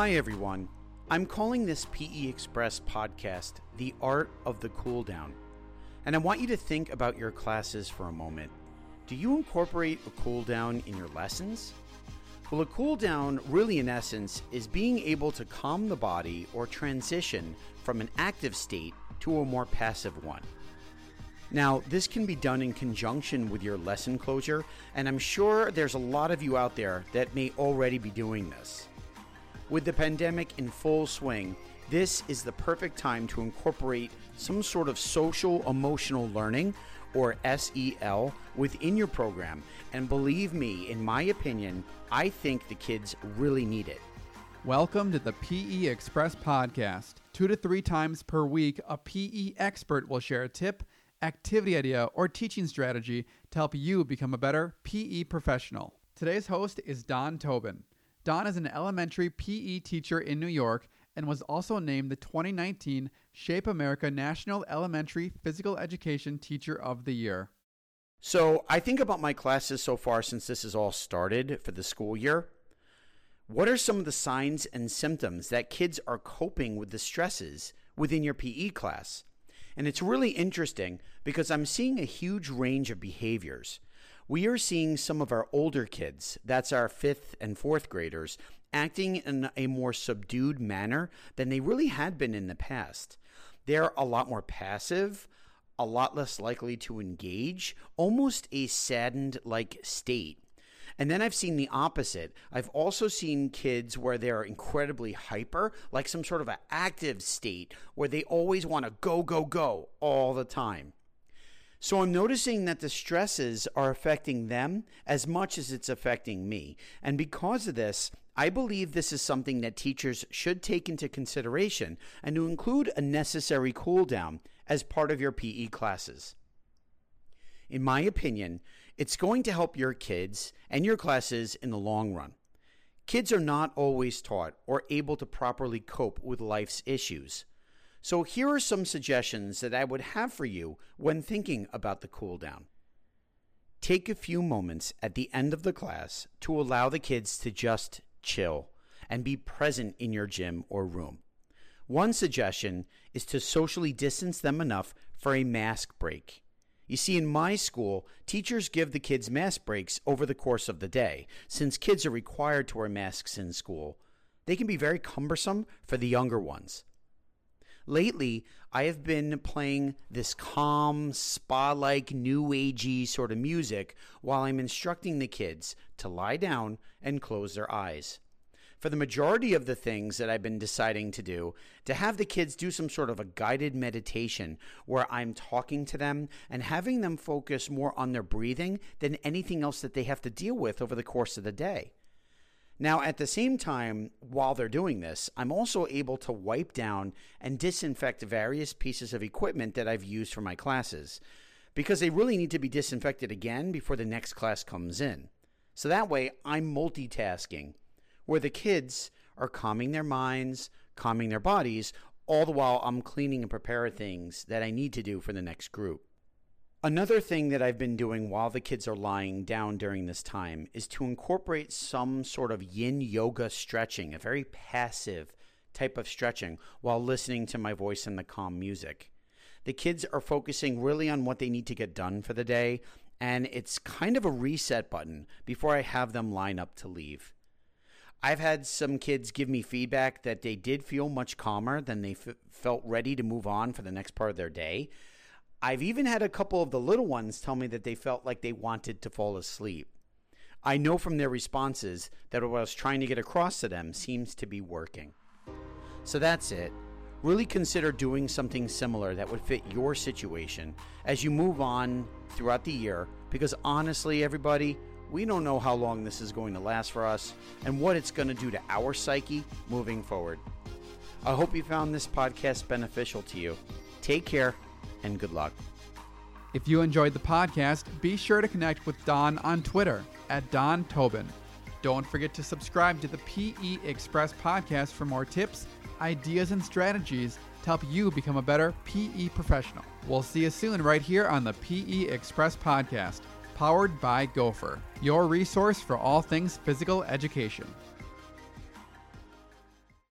Hi, everyone. I'm calling this PE Express podcast The Art of the Cool Down. And I want you to think about your classes for a moment. Do you incorporate a cool down in your lessons? Well, a cool down, really in essence, is being able to calm the body or transition from an active state to a more passive one. Now, this can be done in conjunction with your lesson closure, and I'm sure there's a lot of you out there that may already be doing this. With the pandemic in full swing, this is the perfect time to incorporate some sort of social emotional learning or SEL within your program. And believe me, in my opinion, I think the kids really need it. Welcome to the PE Express podcast. Two to three times per week, a PE expert will share a tip activity idea, or teaching strategy to help you become a better PE professional. Today's host is Don Tobin. Don is an elementary PE teacher in New York and was also named the 2019 Shape America National Elementary Physical Education Teacher of the Year. So, I think about my classes so far since this has all started for the school year. What are some of the signs and symptoms that kids are coping with the stresses within your PE class? And it's really interesting because I'm seeing a huge range of behaviors. We are seeing some of our older kids, that's our fifth and fourth graders, acting in a more subdued manner than they really had been in the past. They're a lot more passive, a lot less likely to engage, almost a saddened like state. And then I've seen the opposite. I've also seen kids where they're incredibly hyper, like some sort of an active state where they always want to go, go, go all the time. So I'm noticing that the stresses are affecting them as much as it's affecting me. And because of this, I believe this is something that teachers should take into consideration and to include a necessary cool down as part of your PE classes. In my opinion, it's going to help your kids and your classes in the long run. Kids are not always taught or able to properly cope with life's issues. So, here are some suggestions that I would have for you when thinking about the cool down. Take a few moments at the end of the class to allow the kids to just chill and be present in your gym or room. One suggestion is to socially distance them enough for a mask break. You see, in my school, teachers give the kids mask breaks over the course of the day. Since kids are required to wear masks in school, they can be very cumbersome for the younger ones. Lately, I have been playing this calm, spa like, new agey sort of music while I'm instructing the kids to lie down and close their eyes for the majority of the things that I've been deciding to do, to have the kids do some sort of a guided meditation where I'm talking to them and having them focus more on their breathing than anything else that they have to deal with over the course of the day. Now, at the same time, while they're doing this, I'm also able to wipe down and disinfect various pieces of equipment that I've used for my classes because they really need to be disinfected again before the next class comes in. So that way, I'm multitasking where the kids are calming their minds, calming their bodies, all the while I'm cleaning and preparing things that I need to do for the next group. Another thing that I've been doing while the kids are lying down during this time is to incorporate some sort of yin yoga stretching, a very passive type of stretching, while listening to my voice and the calm music. The kids are focusing really on what they need to get done for the day, and it's kind of a reset button before I have them line up to leave. I've had some kids give me feedback that they did feel much calmer than they f- felt ready to move on for the next part of their day. I've even had a couple of the little ones tell me that they felt like they wanted to fall asleep. I know from their responses that what I was trying to get across to them seems to be working. So that's it. Really consider doing something similar that would fit your situation as you move on throughout the year because honestly, everybody, we don't know how long this is going to last for us and what it's going to do to our psyche moving forward. I hope you found this podcast beneficial to you. Take care and good luck. If you enjoyed the podcast, be sure to connect with Don on Twitter at Don Tobin. Don't forget to subscribe to the PE Express podcast for more tips, ideas, and strategies to help you become a better PE professional. We'll see you soon right here on the PE Express podcast powered by Gopher, your resource for all things physical education.